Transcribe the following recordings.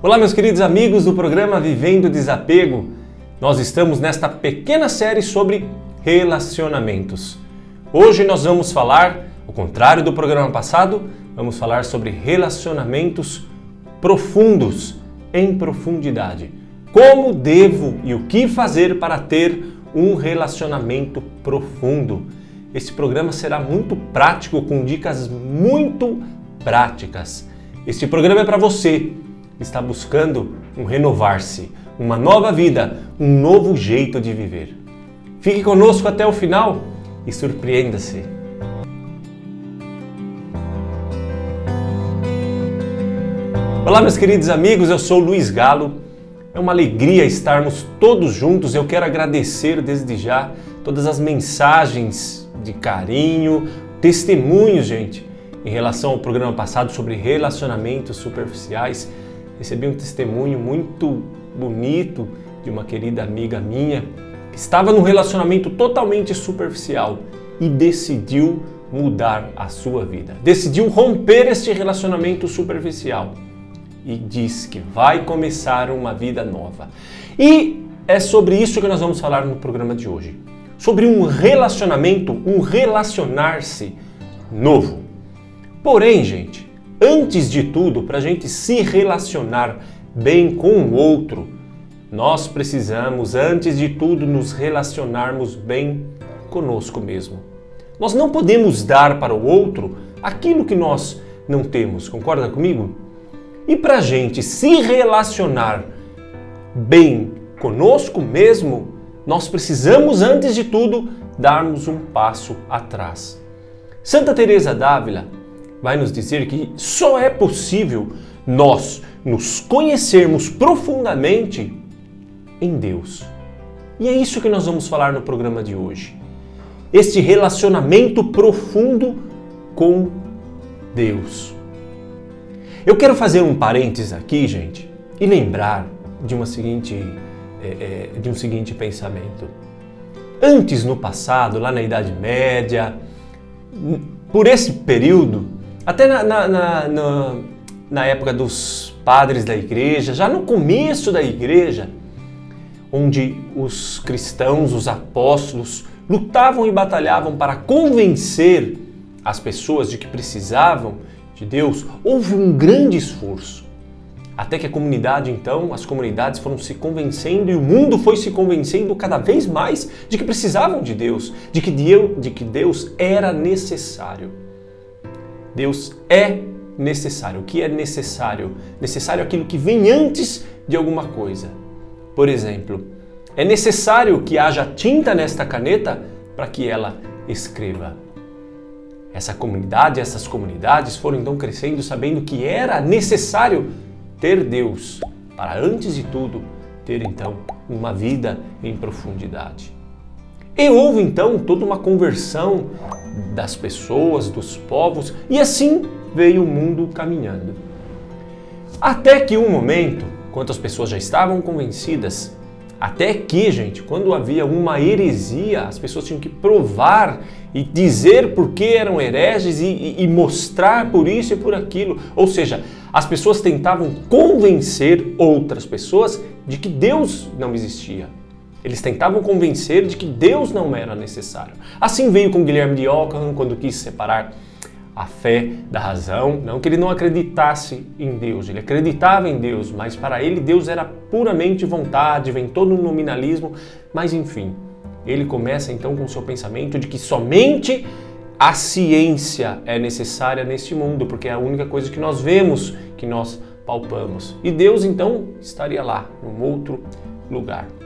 Olá, meus queridos amigos do programa Vivendo Desapego. Nós estamos nesta pequena série sobre relacionamentos. Hoje nós vamos falar, ao contrário do programa passado, vamos falar sobre relacionamentos profundos, em profundidade. Como devo e o que fazer para ter um relacionamento profundo? Esse programa será muito prático, com dicas muito práticas. Este programa é para você está buscando um renovar-se, uma nova vida, um novo jeito de viver. Fique conosco até o final e surpreenda-se. Olá, meus queridos amigos, eu sou Luiz Galo. É uma alegria estarmos todos juntos. Eu quero agradecer desde já todas as mensagens de carinho, testemunhos, gente, em relação ao programa passado sobre relacionamentos superficiais. Recebi um testemunho muito bonito de uma querida amiga minha que estava num relacionamento totalmente superficial e decidiu mudar a sua vida. Decidiu romper este relacionamento superficial e diz que vai começar uma vida nova. E é sobre isso que nós vamos falar no programa de hoje. Sobre um relacionamento, um relacionar-se novo. Porém, gente, Antes de tudo, para a gente se relacionar bem com o outro, nós precisamos, antes de tudo, nos relacionarmos bem conosco mesmo. Nós não podemos dar para o outro aquilo que nós não temos, concorda comigo? E para a gente se relacionar bem conosco mesmo, nós precisamos, antes de tudo, darmos um passo atrás. Santa Teresa d'Ávila vai nos dizer que só é possível nós nos conhecermos profundamente em Deus. E é isso que nós vamos falar no programa de hoje. Este relacionamento profundo com Deus. Eu quero fazer um parênteses aqui, gente, e lembrar de uma seguinte, é, é, de um seguinte pensamento. Antes, no passado, lá na Idade Média, por esse período, até na, na, na, na, na época dos padres da igreja, já no começo da igreja, onde os cristãos, os apóstolos, lutavam e batalhavam para convencer as pessoas de que precisavam de Deus, houve um grande esforço. Até que a comunidade, então, as comunidades foram se convencendo e o mundo foi se convencendo cada vez mais de que precisavam de Deus, de que Deus, de que Deus era necessário. Deus é necessário. O que é necessário? Necessário é aquilo que vem antes de alguma coisa. Por exemplo, é necessário que haja tinta nesta caneta para que ela escreva. Essa comunidade, essas comunidades foram então crescendo sabendo que era necessário ter Deus para antes de tudo ter então uma vida em profundidade. E houve então toda uma conversão das pessoas, dos povos, e assim veio o mundo caminhando. Até que um momento, quando as pessoas já estavam convencidas, até que, gente, quando havia uma heresia, as pessoas tinham que provar e dizer por que eram hereges e, e, mostrar por isso e por aquilo. Ou seja, as pessoas tentavam convencer outras pessoas de que Deus não existia. Eles tentavam convencer de que Deus não era necessário. Assim veio com Guilherme de Ockham quando quis separar a fé da razão, não que ele não acreditasse em Deus, ele acreditava em Deus, mas para ele Deus era puramente vontade, vem todo um nominalismo, mas enfim, ele começa então com o seu pensamento de que somente a ciência é necessária neste mundo, porque é a única coisa que nós vemos, que nós palpamos. E Deus então estaria lá, num outro lugar.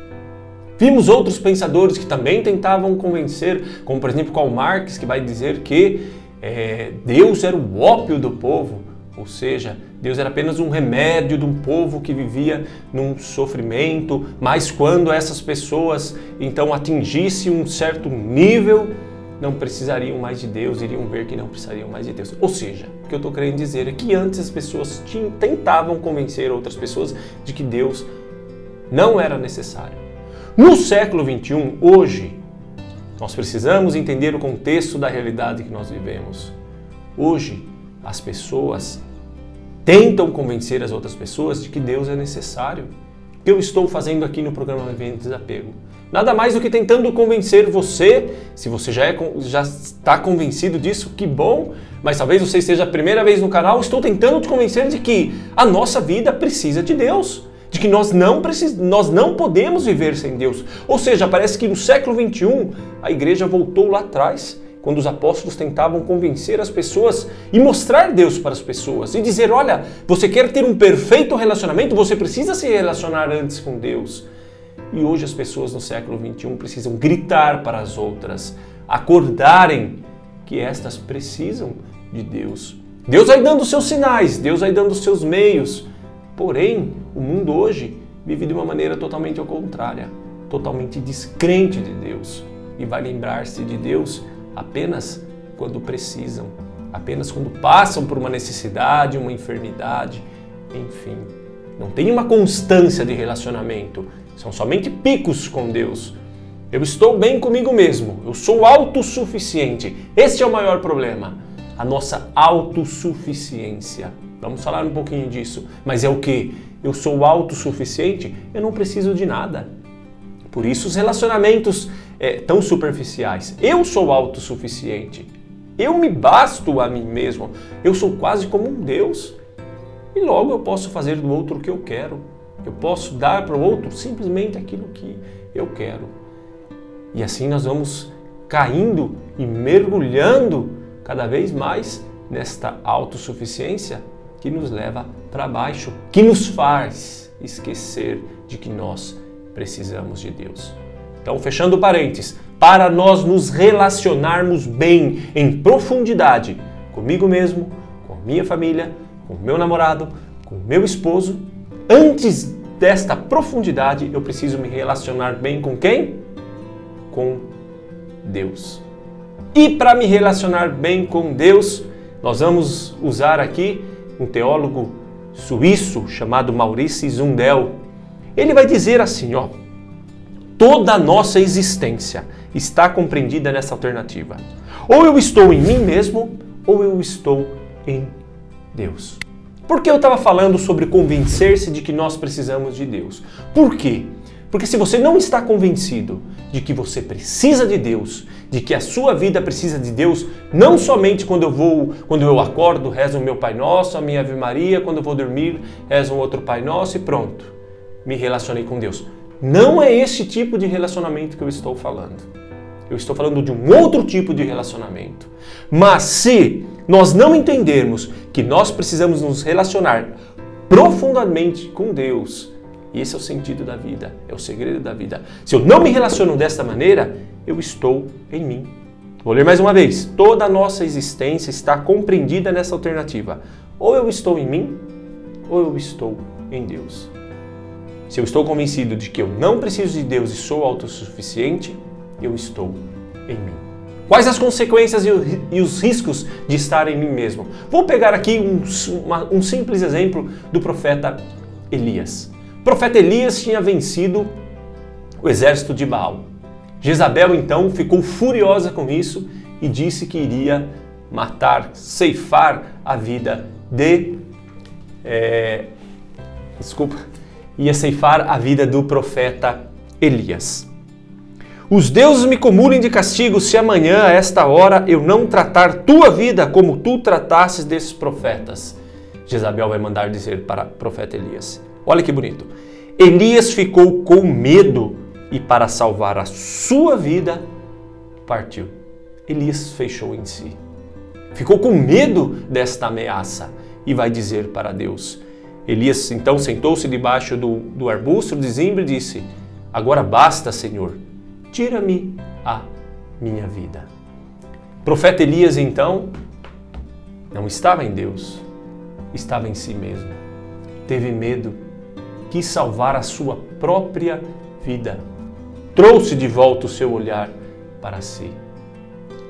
Vimos outros pensadores que também tentavam convencer, como por exemplo Karl Marx, que vai dizer que é, Deus era o ópio do povo, ou seja, Deus era apenas um remédio de um povo que vivia num sofrimento, mas quando essas pessoas então atingissem um certo nível, não precisariam mais de Deus, iriam ver que não precisariam mais de Deus. Ou seja, o que eu estou querendo dizer é que antes as pessoas tentavam convencer outras pessoas de que Deus não era necessário. No século 21, hoje, nós precisamos entender o contexto da realidade que nós vivemos. Hoje, as pessoas tentam convencer as outras pessoas de que Deus é necessário. Que eu estou fazendo aqui no programa Vivendo Desapego? Nada mais do que tentando convencer você, se você já, é, já está convencido disso, que bom, mas talvez você esteja a primeira vez no canal, estou tentando te convencer de que a nossa vida precisa de Deus de que nós não, precis... nós não podemos viver sem Deus. Ou seja, parece que no século 21 a igreja voltou lá atrás, quando os apóstolos tentavam convencer as pessoas e mostrar Deus para as pessoas e dizer: olha, você quer ter um perfeito relacionamento, você precisa se relacionar antes com Deus. E hoje as pessoas no século 21 precisam gritar para as outras, acordarem que estas precisam de Deus. Deus vai dando seus sinais, Deus vai dando seus meios. Porém, o mundo hoje vive de uma maneira totalmente ao contrária, totalmente descrente de Deus e vai lembrar-se de Deus apenas quando precisam, apenas quando passam por uma necessidade, uma enfermidade, enfim. Não tem uma constância de relacionamento, são somente picos com Deus. Eu estou bem comigo mesmo, eu sou autossuficiente. Este é o maior problema, a nossa autossuficiência. Vamos falar um pouquinho disso. Mas é o que? Eu sou autossuficiente, eu não preciso de nada. Por isso os relacionamentos é, tão superficiais. Eu sou autossuficiente. Eu me basto a mim mesmo. Eu sou quase como um Deus. E logo eu posso fazer do outro o que eu quero. Eu posso dar para o outro simplesmente aquilo que eu quero. E assim nós vamos caindo e mergulhando cada vez mais nesta autossuficiência que nos leva para baixo, que nos faz esquecer de que nós precisamos de Deus. Então, fechando parênteses, para nós nos relacionarmos bem, em profundidade, comigo mesmo, com minha família, com meu namorado, com meu esposo, antes desta profundidade, eu preciso me relacionar bem com quem? Com Deus. E para me relacionar bem com Deus, nós vamos usar aqui um teólogo suíço chamado Maurice Zundel. Ele vai dizer assim, ó: Toda a nossa existência está compreendida nessa alternativa. Ou eu estou em mim mesmo, ou eu estou em Deus. Por que eu estava falando sobre convencer-se de que nós precisamos de Deus? Por quê? Porque se você não está convencido de que você precisa de Deus, de que a sua vida precisa de Deus, não somente quando eu vou, quando eu acordo, rezo o meu Pai Nosso, a minha Ave Maria, quando eu vou dormir, rezo um outro Pai Nosso e pronto. Me relacionei com Deus. Não é esse tipo de relacionamento que eu estou falando. Eu estou falando de um outro tipo de relacionamento. Mas se nós não entendermos que nós precisamos nos relacionar profundamente com Deus, e esse é o sentido da vida, é o segredo da vida. Se eu não me relaciono desta maneira, eu estou em mim. Vou ler mais uma vez. Toda a nossa existência está compreendida nessa alternativa. Ou eu estou em mim, ou eu estou em Deus. Se eu estou convencido de que eu não preciso de Deus e sou autossuficiente, eu estou em mim. Quais as consequências e os riscos de estar em mim mesmo? Vou pegar aqui um, uma, um simples exemplo do profeta Elias. Profeta Elias tinha vencido o exército de Baal. Jezabel então ficou furiosa com isso e disse que iria matar, ceifar a vida de. É, desculpa, ia ceifar a vida do profeta Elias. Os deuses me comulem de castigo se amanhã, a esta hora, eu não tratar tua vida como tu tratasses desses profetas. Jezabel vai mandar dizer para o profeta Elias. Olha que bonito. Elias ficou com medo e, para salvar a sua vida, partiu. Elias fechou em si. Ficou com medo desta ameaça e vai dizer para Deus. Elias então sentou-se debaixo do, do arbusto de zimbre e disse: Agora basta, Senhor, tira-me a minha vida. O profeta Elias então não estava em Deus, estava em si mesmo. Teve medo quis salvar a sua própria vida. Trouxe de volta o seu olhar para si.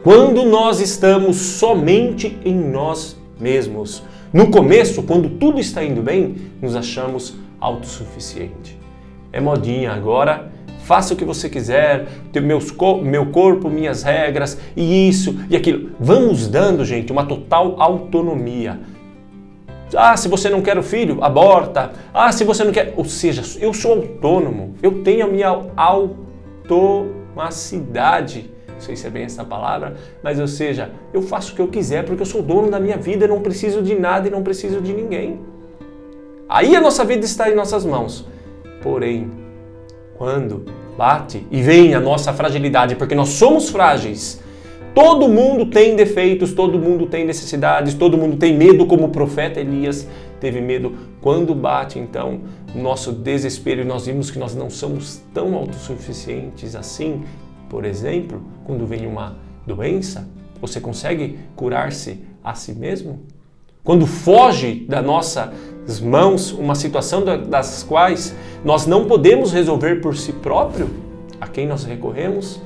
Quando nós estamos somente em nós mesmos, no começo, quando tudo está indo bem, nos achamos autossuficiente. É modinha agora, faça o que você quiser, meus, meu corpo, minhas regras, e isso e aquilo. Vamos dando, gente, uma total autonomia Ah, se você não quer o filho, aborta. Ah, se você não quer. Ou seja, eu sou autônomo, eu tenho a minha automacidade. Não sei se é bem essa palavra, mas ou seja, eu faço o que eu quiser porque eu sou dono da minha vida, não preciso de nada e não preciso de ninguém. Aí a nossa vida está em nossas mãos. Porém, quando bate e vem a nossa fragilidade, porque nós somos frágeis, Todo mundo tem defeitos, todo mundo tem necessidades, todo mundo tem medo, como o profeta Elias teve medo. Quando bate, então, o nosso desespero e nós vimos que nós não somos tão autossuficientes assim. Por exemplo, quando vem uma doença, você consegue curar-se a si mesmo? Quando foge das nossas mãos uma situação das quais nós não podemos resolver por si próprio, a quem nós recorremos?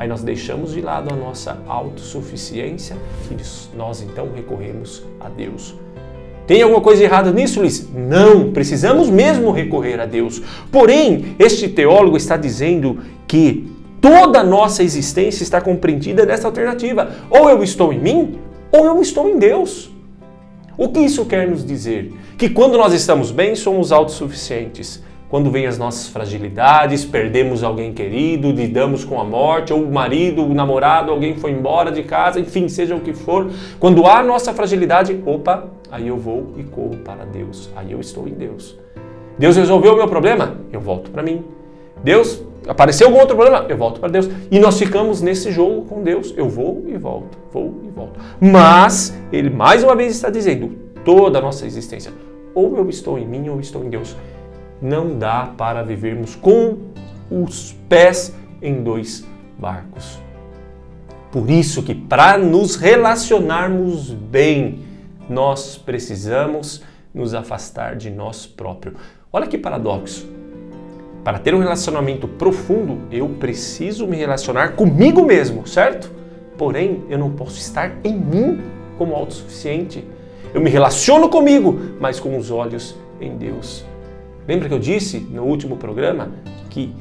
Aí nós deixamos de lado a nossa autossuficiência e nós então recorremos a Deus. Tem alguma coisa errada nisso, Luiz? Não, precisamos mesmo recorrer a Deus. Porém, este teólogo está dizendo que toda a nossa existência está compreendida nessa alternativa. Ou eu estou em mim, ou eu estou em Deus. O que isso quer nos dizer? Que quando nós estamos bem, somos autossuficientes. Quando vem as nossas fragilidades, perdemos alguém querido, lidamos com a morte, ou o marido, o namorado, alguém foi embora de casa, enfim, seja o que for. Quando há nossa fragilidade, opa, aí eu vou e corro para Deus. Aí eu estou em Deus. Deus resolveu o meu problema? Eu volto para mim. Deus apareceu algum outro problema? Eu volto para Deus. E nós ficamos nesse jogo com Deus. Eu vou e volto, vou e volto. Mas ele mais uma vez está dizendo: toda a nossa existência, ou eu estou em mim ou eu estou em Deus não dá para vivermos com os pés em dois barcos. Por isso que para nos relacionarmos bem, nós precisamos nos afastar de nós próprios. Olha que paradoxo. Para ter um relacionamento profundo, eu preciso me relacionar comigo mesmo, certo? Porém, eu não posso estar em mim como autossuficiente. Eu me relaciono comigo, mas com os olhos em Deus. Lembra que eu disse no último programa que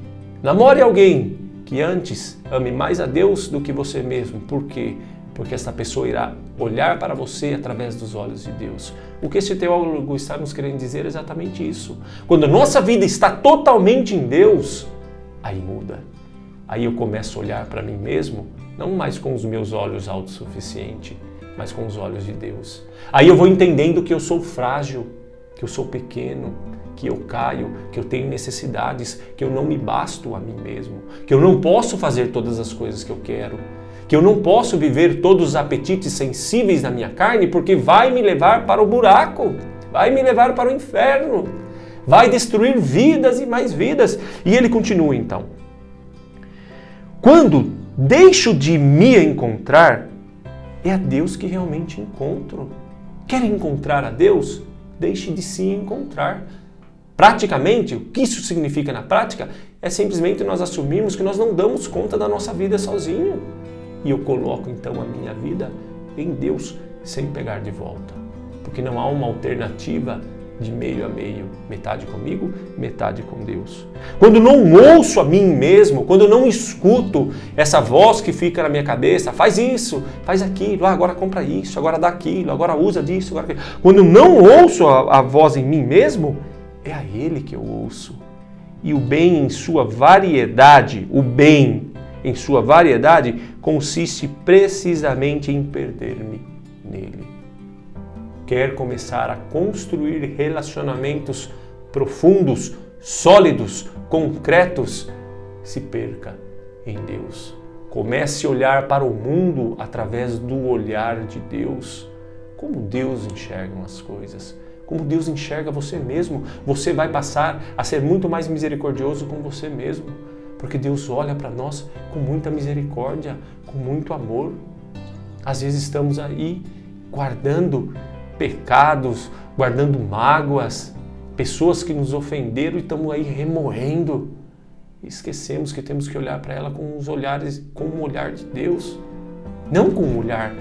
namore alguém que antes ame mais a Deus do que você mesmo. Por quê? Porque essa pessoa irá olhar para você através dos olhos de Deus. O que esse teólogo está nos querendo dizer é exatamente isso. Quando nossa vida está totalmente em Deus, aí muda. Aí eu começo a olhar para mim mesmo, não mais com os meus olhos autossuficientes, mas com os olhos de Deus. Aí eu vou entendendo que eu sou frágil, que eu sou pequeno, que eu caio, que eu tenho necessidades, que eu não me basto a mim mesmo, que eu não posso fazer todas as coisas que eu quero, que eu não posso viver todos os apetites sensíveis da minha carne, porque vai me levar para o buraco, vai me levar para o inferno, vai destruir vidas e mais vidas. E ele continua então. Quando deixo de me encontrar, é a Deus que realmente encontro. Quer encontrar a Deus? Deixe de se encontrar. Praticamente, o que isso significa na prática é simplesmente nós assumirmos que nós não damos conta da nossa vida sozinho. E eu coloco então a minha vida em Deus sem pegar de volta. Porque não há uma alternativa de meio a meio, metade comigo, metade com Deus. Quando não ouço a mim mesmo, quando não escuto essa voz que fica na minha cabeça, faz isso, faz aquilo, ah, agora compra isso, agora dá aquilo, agora usa disso, agora aquilo. Quando não ouço a, a voz em mim mesmo, é a Ele que eu ouço. E o bem em sua variedade, o bem em sua variedade, consiste precisamente em perder-me nele. Quer começar a construir relacionamentos profundos, sólidos, concretos, se perca em Deus. Comece a olhar para o mundo através do olhar de Deus. Como Deus enxerga as coisas como Deus enxerga você mesmo, você vai passar a ser muito mais misericordioso com você mesmo, porque Deus olha para nós com muita misericórdia, com muito amor. Às vezes estamos aí guardando pecados, guardando mágoas, pessoas que nos ofenderam e estamos aí remoendo. E esquecemos que temos que olhar para ela com os olhares, com o olhar de Deus, não com um olhar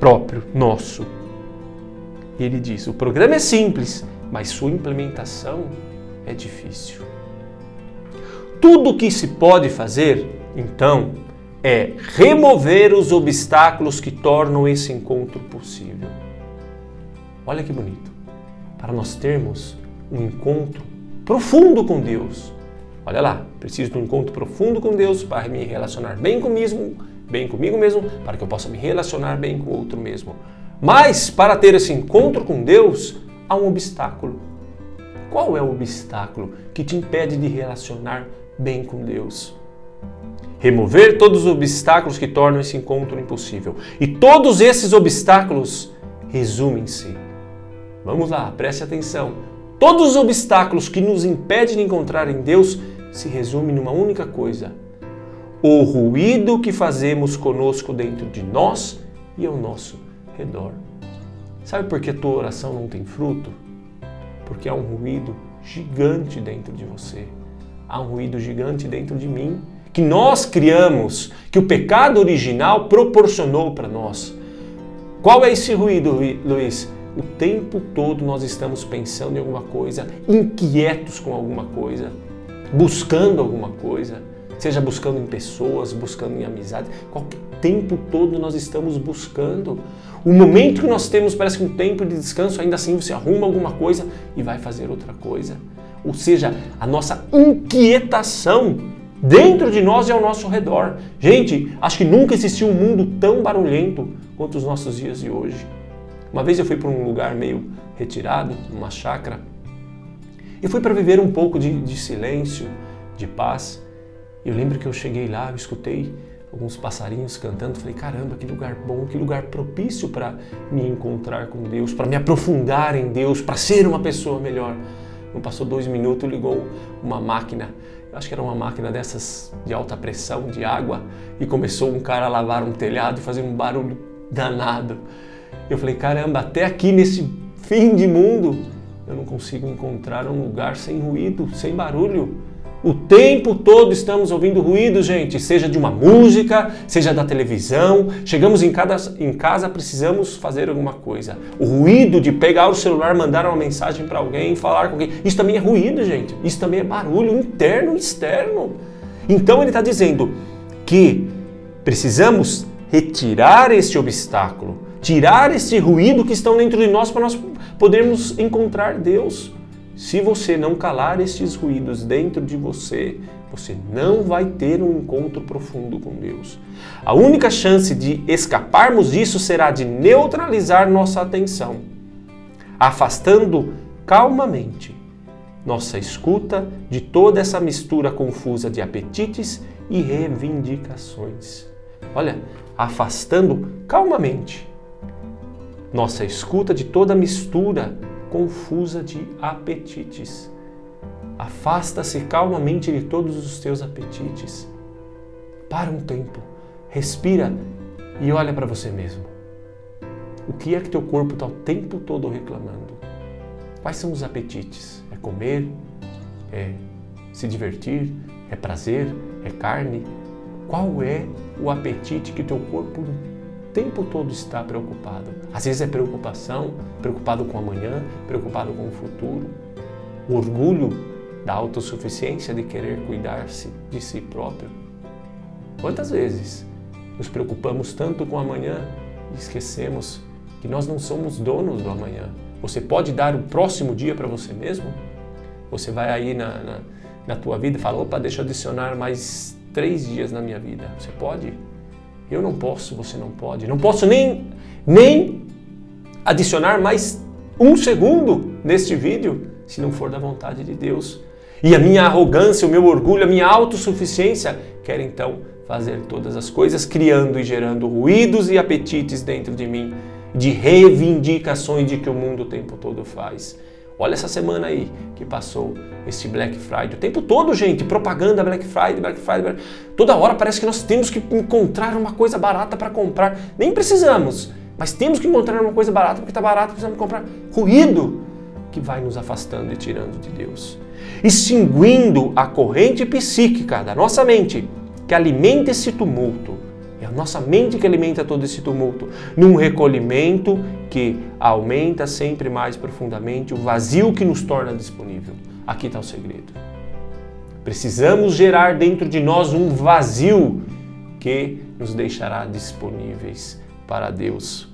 próprio nosso, e ele diz: o programa é simples, mas sua implementação é difícil. Tudo o que se pode fazer, então, é remover os obstáculos que tornam esse encontro possível. Olha que bonito. para nós termos um encontro profundo com Deus. Olha lá, preciso de um encontro profundo com Deus para me relacionar bem comigo, bem comigo mesmo, para que eu possa me relacionar bem com o outro mesmo. Mas para ter esse encontro com Deus, há um obstáculo. Qual é o obstáculo que te impede de relacionar bem com Deus? Remover todos os obstáculos que tornam esse encontro impossível. E todos esses obstáculos resumem-se. Vamos lá, preste atenção. Todos os obstáculos que nos impedem de encontrar em Deus se resumem numa única coisa: o ruído que fazemos conosco dentro de nós e ao nosso redor. Sabe por que tua oração não tem fruto? Porque há um ruído gigante dentro de você. Há um ruído gigante dentro de mim que nós criamos, que o pecado original proporcionou para nós. Qual é esse ruído, Luiz? O tempo todo nós estamos pensando em alguma coisa, inquietos com alguma coisa, buscando alguma coisa, seja buscando em pessoas, buscando em amizade, qualquer tempo todo nós estamos buscando. O momento que nós temos parece que um tempo de descanso, ainda assim você arruma alguma coisa e vai fazer outra coisa. Ou seja, a nossa inquietação dentro de nós e ao nosso redor. Gente, acho que nunca existiu um mundo tão barulhento quanto os nossos dias de hoje. Uma vez eu fui para um lugar meio retirado, uma chácara, e fui para viver um pouco de, de silêncio, de paz. Eu lembro que eu cheguei lá, eu escutei alguns passarinhos cantando, falei, caramba, que lugar bom, que lugar propício para me encontrar com Deus, para me aprofundar em Deus, para ser uma pessoa melhor. Não passou dois minutos, ligou uma máquina, acho que era uma máquina dessas de alta pressão, de água, e começou um cara a lavar um telhado e fazer um barulho danado. Eu falei, caramba, até aqui nesse fim de mundo, eu não consigo encontrar um lugar sem ruído, sem barulho. O tempo todo estamos ouvindo ruído, gente, seja de uma música, seja da televisão. Chegamos em, casa, em casa, precisamos fazer alguma coisa. O ruído de pegar o celular, mandar uma mensagem para alguém, falar com alguém. Isso também é ruído, gente. Isso também é barulho interno e externo. Então ele está dizendo que precisamos retirar este obstáculo, tirar esse ruído que estão dentro de nós para nós podermos encontrar Deus. Se você não calar esses ruídos dentro de você, você não vai ter um encontro profundo com Deus. A única chance de escaparmos disso será de neutralizar nossa atenção, afastando calmamente nossa escuta de toda essa mistura confusa de apetites e reivindicações. Olha, afastando calmamente nossa escuta de toda mistura confusa de apetites. Afasta-se calmamente de todos os teus apetites. Para um tempo, respira e olha para você mesmo. O que é que teu corpo está o tempo todo reclamando? Quais são os apetites? É comer? É se divertir? É prazer? É carne? Qual é o apetite que teu corpo tempo todo está preocupado. Às vezes é preocupação, preocupado com amanhã, preocupado com o futuro. O orgulho da autossuficiência de querer cuidar-se de si próprio. Quantas vezes nos preocupamos tanto com amanhã e esquecemos que nós não somos donos do amanhã? Você pode dar o próximo dia para você mesmo? Você vai aí na, na, na tua vida e fala: opa, deixa eu adicionar mais três dias na minha vida. Você pode? Eu não posso, você não pode. Não posso nem, nem adicionar mais um segundo neste vídeo se não for da vontade de Deus. E a minha arrogância, o meu orgulho, a minha autossuficiência quer então fazer todas as coisas, criando e gerando ruídos e apetites dentro de mim, de reivindicações de que o mundo o tempo todo faz. Olha essa semana aí que passou esse Black Friday. O tempo todo, gente, propaganda Black Friday, Black Friday. Black... Toda hora parece que nós temos que encontrar uma coisa barata para comprar. Nem precisamos, mas temos que encontrar uma coisa barata porque está barato, precisamos comprar ruído que vai nos afastando e tirando de Deus. Extinguindo a corrente psíquica da nossa mente que alimenta esse tumulto é a nossa mente que alimenta todo esse tumulto, num recolhimento que aumenta sempre mais profundamente o vazio que nos torna disponível. Aqui está o segredo. Precisamos gerar dentro de nós um vazio que nos deixará disponíveis para Deus.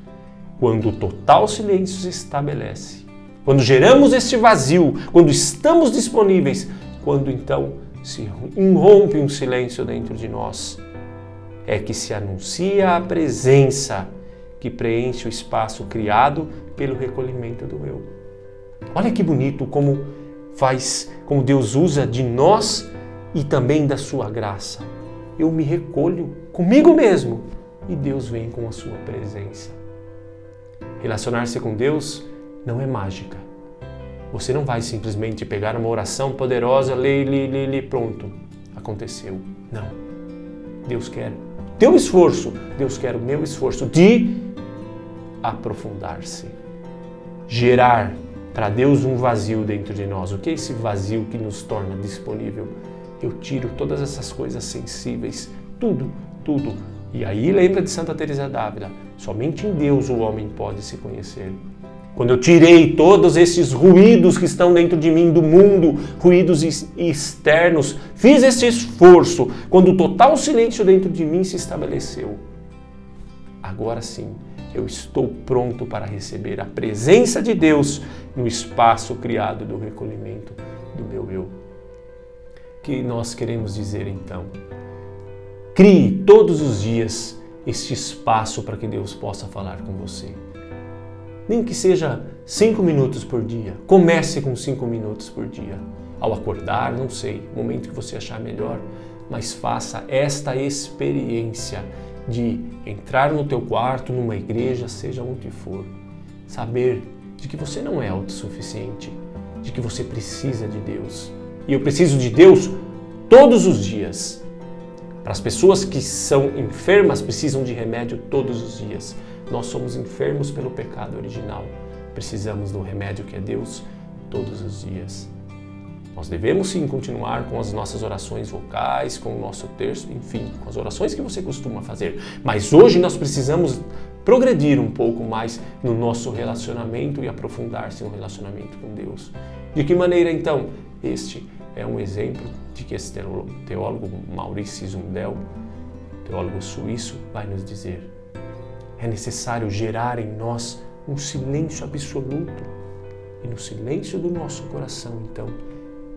Quando o total silêncio se estabelece, quando geramos este vazio, quando estamos disponíveis, quando então se irrompe um silêncio dentro de nós, é que se anuncia a presença que preenche o espaço criado pelo recolhimento do eu. Olha que bonito como faz, como Deus usa de nós e também da sua graça. Eu me recolho comigo mesmo e Deus vem com a sua presença. Relacionar-se com Deus não é mágica. Você não vai simplesmente pegar uma oração poderosa, ler, ler, ler, ler, pronto, aconteceu. Não. Deus quer teu esforço, Deus quer o meu esforço de aprofundar-se, gerar para Deus um vazio dentro de nós. O que é esse vazio que nos torna disponível? Eu tiro todas essas coisas sensíveis, tudo, tudo. E aí lembra de Santa Teresa d'Ávila, somente em Deus o homem pode se conhecer. Quando eu tirei todos esses ruídos que estão dentro de mim do mundo, ruídos externos, fiz esse esforço, quando o total silêncio dentro de mim se estabeleceu. Agora sim, eu estou pronto para receber a presença de Deus no espaço criado do recolhimento do meu eu. Que nós queremos dizer então? Crie todos os dias este espaço para que Deus possa falar com você. Nem que seja cinco minutos por dia. Comece com cinco minutos por dia. Ao acordar, não sei, momento que você achar melhor, mas faça esta experiência de entrar no teu quarto, numa igreja, seja onde for, saber de que você não é autossuficiente, de que você precisa de Deus. E eu preciso de Deus todos os dias. Para as pessoas que são enfermas, precisam de remédio todos os dias. Nós somos enfermos pelo pecado original. Precisamos do remédio que é Deus todos os dias. Nós devemos sim continuar com as nossas orações vocais, com o nosso terço, enfim, com as orações que você costuma fazer. Mas hoje nós precisamos progredir um pouco mais no nosso relacionamento e aprofundar-se no relacionamento com Deus. De que maneira então? Este é um exemplo de que esse teólogo Maurice Zundel, teólogo suíço, vai nos dizer. É necessário gerar em nós um silêncio absoluto. E no silêncio do nosso coração, então,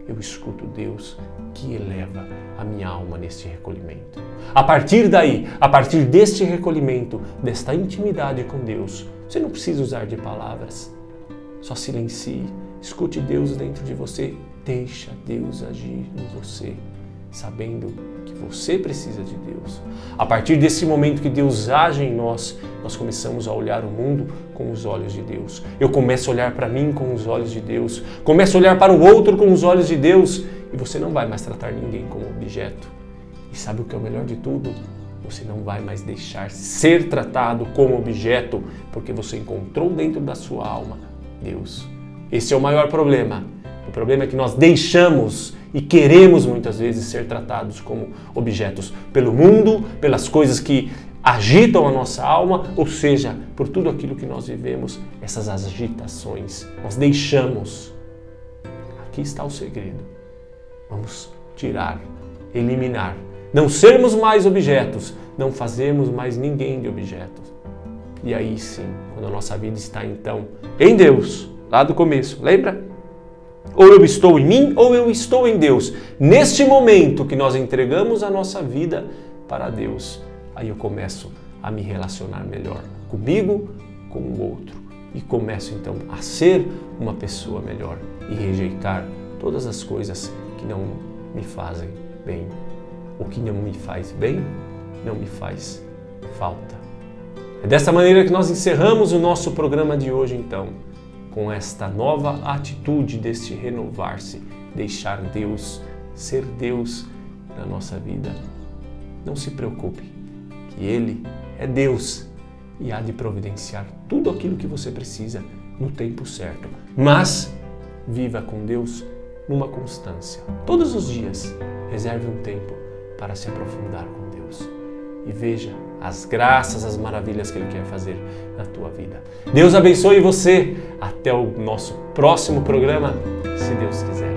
eu escuto Deus que eleva a minha alma neste recolhimento. A partir daí, a partir deste recolhimento, desta intimidade com Deus, você não precisa usar de palavras. Só silencie, escute Deus dentro de você, deixa Deus agir em você sabendo que você precisa de Deus. A partir desse momento que Deus age em nós, nós começamos a olhar o mundo com os olhos de Deus. Eu começo a olhar para mim com os olhos de Deus, começo a olhar para o outro com os olhos de Deus, e você não vai mais tratar ninguém como objeto. E sabe o que é o melhor de tudo? Você não vai mais deixar ser tratado como objeto, porque você encontrou dentro da sua alma Deus. Esse é o maior problema. O problema é que nós deixamos e queremos muitas vezes ser tratados como objetos pelo mundo, pelas coisas que agitam a nossa alma, ou seja, por tudo aquilo que nós vivemos, essas agitações. Nós deixamos. Aqui está o segredo. Vamos tirar, eliminar, não sermos mais objetos, não fazermos mais ninguém de objetos. E aí sim, quando a nossa vida está então em Deus, lá do começo, lembra? Ou eu estou em mim, ou eu estou em Deus. Neste momento que nós entregamos a nossa vida para Deus, aí eu começo a me relacionar melhor comigo, com o outro. E começo então a ser uma pessoa melhor e rejeitar todas as coisas que não me fazem bem. O que não me faz bem, não me faz falta. É dessa maneira que nós encerramos o nosso programa de hoje, então com esta nova atitude deste renovar-se, deixar Deus ser Deus na nossa vida. Não se preocupe, que Ele é Deus e há de providenciar tudo aquilo que você precisa no tempo certo. Mas viva com Deus numa constância. Todos os dias, reserve um tempo para se aprofundar com Deus e veja as graças, as maravilhas que Ele quer fazer na tua vida. Deus abençoe você. Até o nosso próximo programa, se Deus quiser.